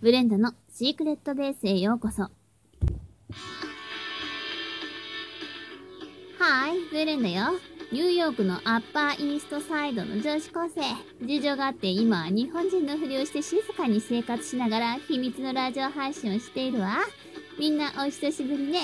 ブレンダのシークレットベースへようこそ。はい、ブレンダよ。ニューヨークのアッパーイーストサイドの女子高生。事情があって今は日本人のふりをして静かに生活しながら秘密のラジオ配信をしているわ。みんなお久しぶりね。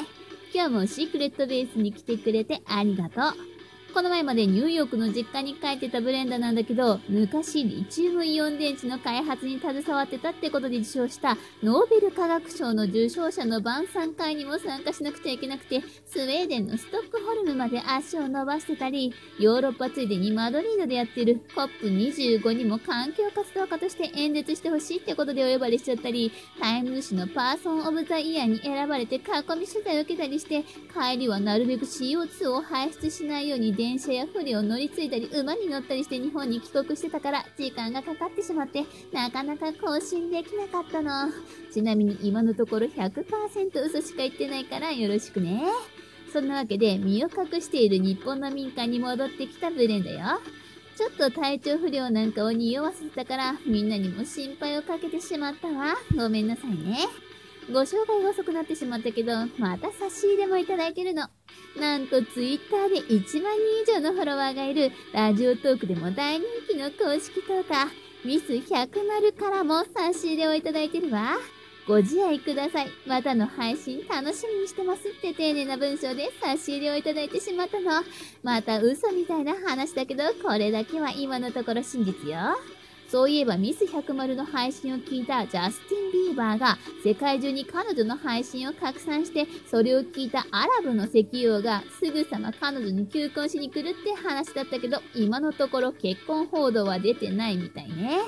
今日もシークレットベースに来てくれてありがとう。この前までニューヨークの実家に帰ってたブレンダーなんだけど、昔リチウムイオン電池の開発に携わってたってことで受賞したノーベル化学賞の受賞者の晩餐会にも参加しなくちゃいけなくて、スウェーデンのストックホルムまで足を伸ばしてたり、ヨーロッパついでにマドリードでやってる COP25 にも環境活動家として演説してほしいってことでお呼ばれしちゃったり、タイムズ紙のパーソン・オブ・ザ・イヤーに選ばれて囲み取材を受けたりして、帰りはなるべく CO2 を排出しないように電電車や船を乗り継いだり馬に乗ったりして日本に帰国してたから時間がかかってしまってなかなか更新できなかったの。ちなみに今のところ100%嘘しか言ってないからよろしくね。そんなわけで身を隠している日本の民家に戻ってきたブレンだよ。ちょっと体調不良なんかを匂わせてたからみんなにも心配をかけてしまったわ。ごめんなさいね。ご紹介が遅くなってしまったけど、また差し入れもいただいてるの。なんとツイッターで1万人以上のフォロワーがいる、ラジオトークでも大人気の公式トーカー、ミス100丸からも差し入れをいただいてるわ。ご自愛ください。またの配信楽しみにしてますって丁寧な文章で差し入れをいただいてしまったの。また嘘みたいな話だけど、これだけは今のところ真実よ。そういえばミス100の配信を聞いたジャスティン・ビーバーが世界中に彼女の配信を拡散してそれを聞いたアラブの石油王がすぐさま彼女に求婚しに来るって話だったけど今のところ結婚報道は出てないみたいね。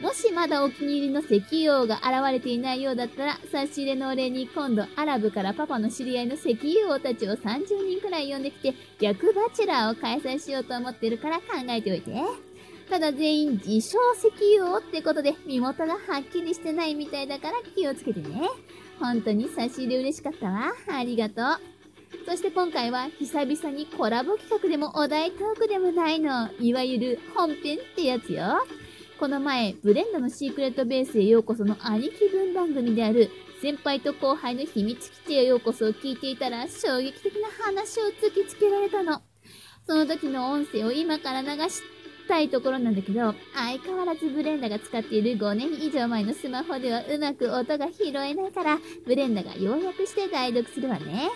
もしまだお気に入りの石油王が現れていないようだったら差し入れのお礼に今度アラブからパパの知り合いの石油王たちを30人くらい呼んできて逆バチェラーを開催しようと思ってるから考えておいて。ただ全員自称石油王ってことで身元がはっきりしてないみたいだから気をつけてね。本当に差し入れ嬉しかったわ。ありがとう。そして今回は久々にコラボ企画でもお題トークでもないの。いわゆる本編ってやつよ。この前、ブレンドのシークレットベースへようこその兄貴分番組である先輩と後輩の秘密基地へようこそを聞いていたら衝撃的な話を突きつけられたの。その時の音声を今から流してたいところなんだけど、相変わらずブレンダが使っている5年以上前のスマホではうまく音が拾えないから、ブレンダが要約して代読するわね。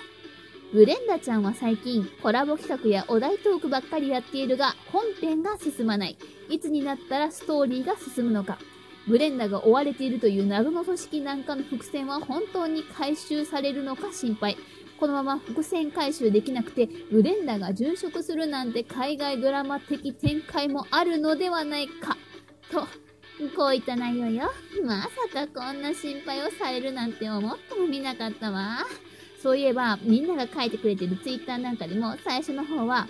ブレンダちゃんは最近コラボ企画やお題トークばっかりやっているが本編が進まない。いつになったらストーリーが進むのか。ブレンダが追われているという謎の組織なんかの伏線は本当に回収されるのか心配。このまま伏線回収できなくて、ブレンダが殉職するなんて海外ドラマ的展開もあるのではないか。と、こういった内容よ。まさかこんな心配をされるなんて思ってもみなかったわ。そういえば、みんなが書いてくれてるツイッターなんかでも最初の方は、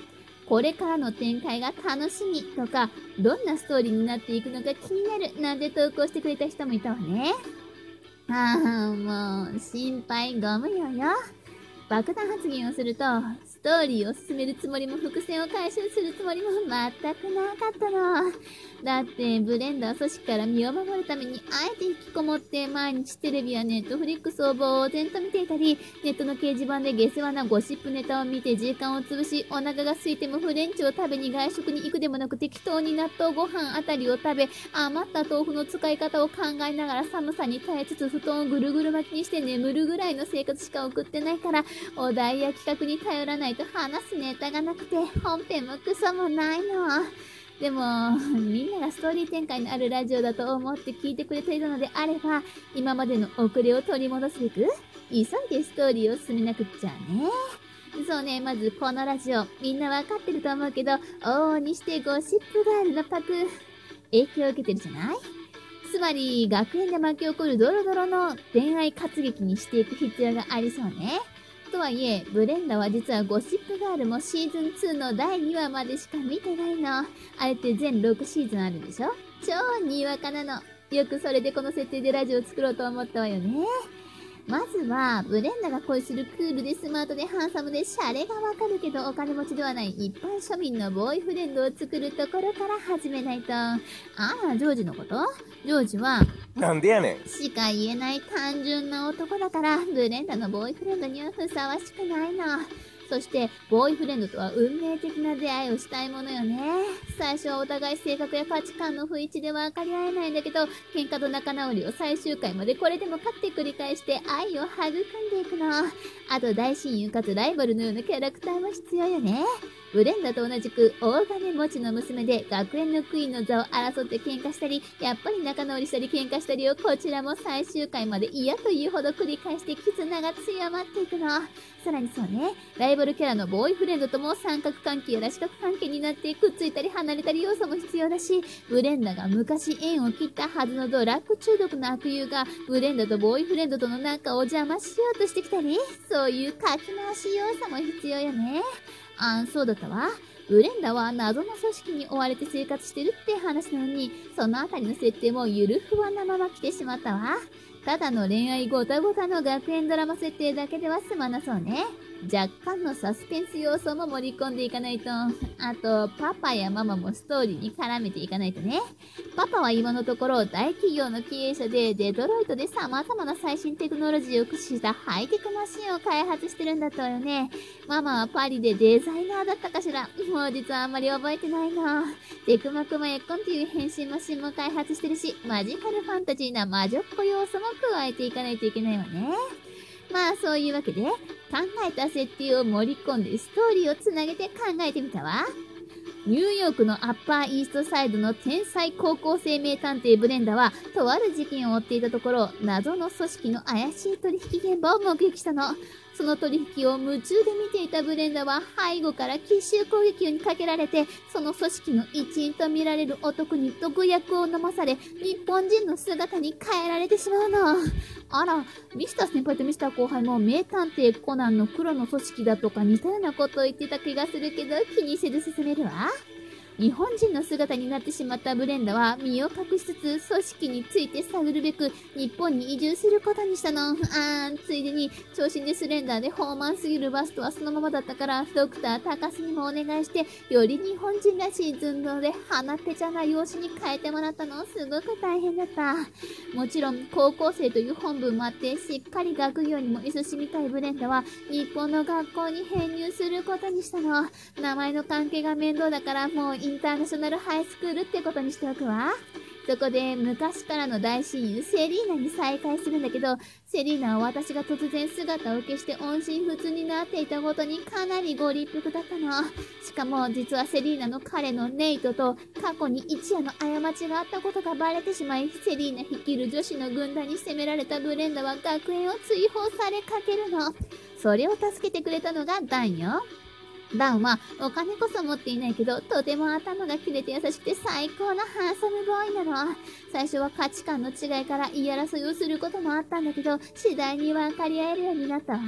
これからの展開が楽しみとか、どんなストーリーになっていくのか気になるなんて投稿してくれた人もいたわね。ああ、もう、心配ご無用よ。爆弾発言をすると、トーリーを進めるつもりも伏線を回収するつもりも全くなかったの。だって、ブレンダー組織から身を守るために、あえて引きこもって毎日テレビやネットフリックスを呆然と見ていたり、ネットの掲示板で下世話なゴシップネタを見て時間を潰し、お腹が空いてもフレンチを食べに外食に行くでもなく適当に納豆ご飯あたりを食べ、余った豆腐の使い方を考えながら寒さに耐えつつ布団をぐるぐる巻きにして眠るぐらいの生活しか送ってないから、お題や企画に頼らないと話すネタがなくて、本編もクソもないの。でも、みんながストーリー展開のあるラジオだと思って聞いてくれているのであれば、今までの遅れを取り戻すべく、急いでストーリーを進めなくっちゃね。そうね、まずこのラジオ、みんなわかってると思うけど、往々にしてゴシップガールのパク、影響を受けてるじゃない？つまり、学園で巻き起こるドロドロの恋愛活劇にしていく必要がありそうね。とはいえ、ブレンダは実はゴシップガールもシーズン2の第2話までしか見てないの。あれって全6シーズンあるでしょ？超にわかなの。よくそれでこの設定でラジオを作ろうと思ったわよね。まずは、ブレンダが恋するクールでスマートでハンサムでシャレがわかるけどお金持ちではない一般庶民のボーイフレンドを作るところから始めないと。ああ、ジョージのこと？ジョージは、なんでやねん。しか言えない単純な男だから、ブレンダのボーイフレンドにはふさわしくないの。そして、ボーイフレンドとは運命的な出会いをしたいものよね。最初はお互い性格や価値観の不一致で分かり合えないんだけど、喧嘩と仲直りを最終回までこれでも勝って繰り返して愛を育んでいくの。あと大親友かつライバルのようなキャラクターも必要よね。ブレンダと同じく大金持ちの娘で学園のクイーンの座を争って喧嘩したり、やっぱり仲直りしたり喧嘩したりをこちらも最終回まで嫌というほど繰り返して絆が強まっていくの。さらにそうね、ライバルキャラのボーイフレンドとも三角関係やら四角関係になってくっついたり離れたり要素も必要だし、ブレンダが昔縁を切ったはずのドラッグ中毒の悪友がブレンダとボーイフレンドとの仲を邪魔しようとしてきたり、そういう書き回し要素も必要よね。あ、そうだったわ。ブレンダは謎の組織に追われて生活してるって話なのに、そのあたりの設定もゆるふわなまま来てしまったわ。ただの恋愛ごたごたの学園ドラマ設定だけでは済まなそうね。若干のサスペンス要素も盛り込んでいかないと。あと、パパやママもストーリーに絡めていかないとね。パパは今のところ大企業の経営者でデトロイトで様々な最新テクノロジーを駆使したハイテクマシンを開発してるんだったわよね。ママはパリでデザイナーだったかしら。もう実はあんまり覚えてないな。テクマクマエッコンっていう変身マシンも開発してるし、マジカルファンタジーな魔女っ子要素も加えていかないといけないわね。まあそういうわけで、考えた設定を盛り込んでストーリーをつなげて考えてみたわ。ニューヨークのアッパーイーストサイドの天才高校生名探偵ブレンダは、とある事件を追っていたところ、謎の組織の怪しい取引現場を目撃したの。その取引を夢中で見ていたブレンダは背後から奇襲攻撃にかけられて、その組織の一員と見られる男に毒薬を飲まされ、日本人の姿に変えられてしまうの。あら、ミスター先輩とミスター後輩も名探偵コナンの黒の組織だとか似たようなことを言ってた気がするけど気にせず進めるわ。日本人の姿になってしまったブレンダは身を隠しつつ組織について探るべく日本に移住することにしたの。あーん、ついでに長身でスレンダーで豊満すぎるバストはそのままだったからドクター高須にもお願いしてより日本人らしい寸胴で鼻ペチャな容姿に変えてもらったのすごく大変だった。もちろん高校生という本分もあってしっかり学業にも勤しみたいブレンダは日本の学校に編入することにしたの。名前の関係が面倒だからもうインターナショナルハイスクールってことにしておくわ。そこで昔からの大親友セリーナに再会するんだけど、セリーナは私が突然姿を消して音信不通になっていたことにかなりご立腹だったの。しかも実はセリーナの彼のネイトと過去に一夜の過ちがあったことがバレてしまい、セリーナ率いる女子の軍団に攻められたブレンダは学園を追放されかけるの。それを助けてくれたのがダンよ。ダンはお金こそ持っていないけど、とても頭が切れて優しくて最高のハンサムボーイなの。最初は価値観の違いから言い争いをすることもあったんだけど、次第に分かり合えるようになったわ。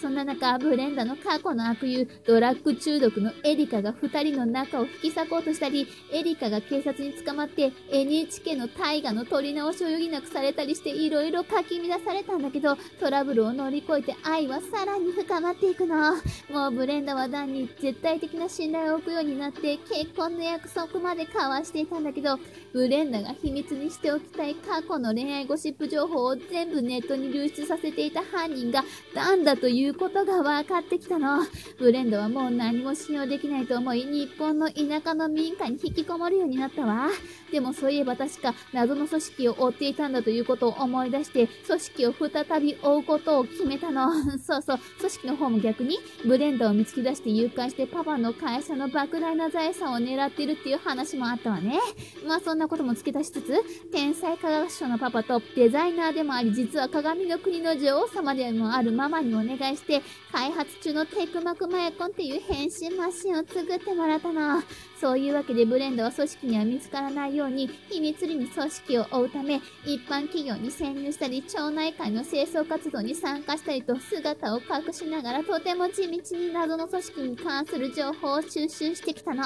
そんな中、ブレンダの過去の悪友、ドラッグ中毒のエリカが二人の仲を引き裂こうとしたり、エリカが警察に捕まって NHK の大河の取り直しを余儀なくされたりしていろいろかき乱されたんだけど、トラブルを乗り越えて愛はさらに深まっていくの。もうブレンダはダンにに絶対的な信頼を置くようになって結婚の約束まで交わしていたんだけど、ブレンダが秘密にしておきたい過去の恋愛ゴシップ情報を全部ネットに流出させていた犯人がダンだということが分かってきたの。ブレンダはもう何も信用できないと思い、日本の田舎の民家に引きこもるようになったわ。でもそういえば確か謎の組織を追っていたんだということを思い出して、組織を再び追うことを決めたの。そうそう、組織の方も逆にブレンダを見つけ出して誘拐してパパの会社の莫大な財産を狙ってるっていう話もあったわね。まあそんなことも付け足しつつ、天才科学者のパパとデザイナーでもあり、実は鏡の国の女王様でもあるママにお願いして、開発中のテクマクマヤコンっていう変身マシンを作ってもらったの。そういうわけでブレンドは組織には見つからないように、秘密裏に組織を追うため、一般企業に潜入したり、町内会の清掃活動に参加したりと、姿を隠しながらとても地道に謎の組織にに関する情報を収集してきたの。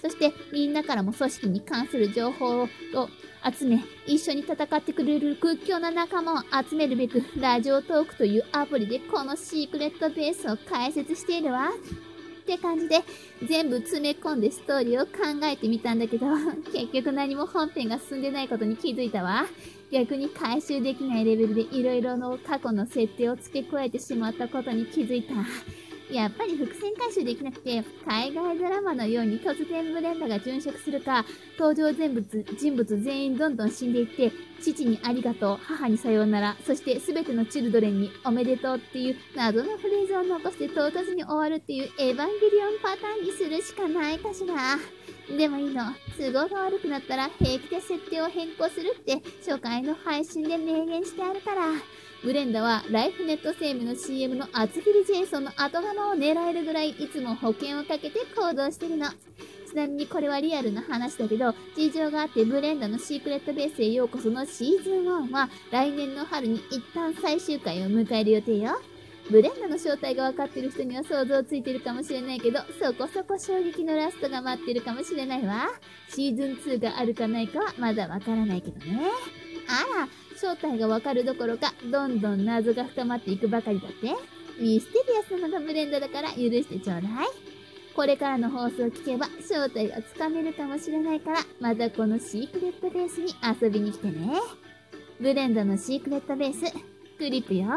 そして、みんなからも組織に関する情報を集め、一緒に戦ってくれる屈強な仲間を集めるべく、ラジオトークというアプリでこのシークレットベースを開設しているわ。って感じで、全部詰め込んでストーリーを考えてみたんだけど、結局何も本編が進んでないことに気づいたわ。逆に回収できないレベルで色々の過去の設定を付け加えてしまったことに気づいた。やっぱり伏線回収できなくて、海外ドラマのように突然ブレンダが殉職するか、登場人物人物全員どんどん死んでいって、父にありがとう、母にさようなら、そして全てのチルドレンにおめでとうっていう謎のフレーズを残して唐突に終わるっていうエヴァンゲリオンパターンにするしかないかしら。でもいいの。都合が悪くなったら平気で設定を変更するって初回の配信で明言してあるから。ブレンダはライフネット生命の CM の厚切りジェイソンの後釜を狙えるぐらいいつも保険をかけて行動してるの。ちなみにこれはリアルな話だけど、事情があってブレンダのシークレットベースへようこそのシーズン1は来年の春に一旦最終回を迎える予定よ。ブレンダの正体が分かってる人には想像ついてるかもしれないけど、そこそこ衝撃のラストが待ってるかもしれないわ。シーズン2があるかないかはまだわからないけどね。あら、正体がわかるどころか、どんどん謎が深まっていくばかりだってミステリアスなのがブレンドだから許してちょうだい。これからの放送を聞けば正体がつかめるかもしれないから、またこのシークレットベースに遊びに来てね。ブレンドのシークレットベース、クリップよ。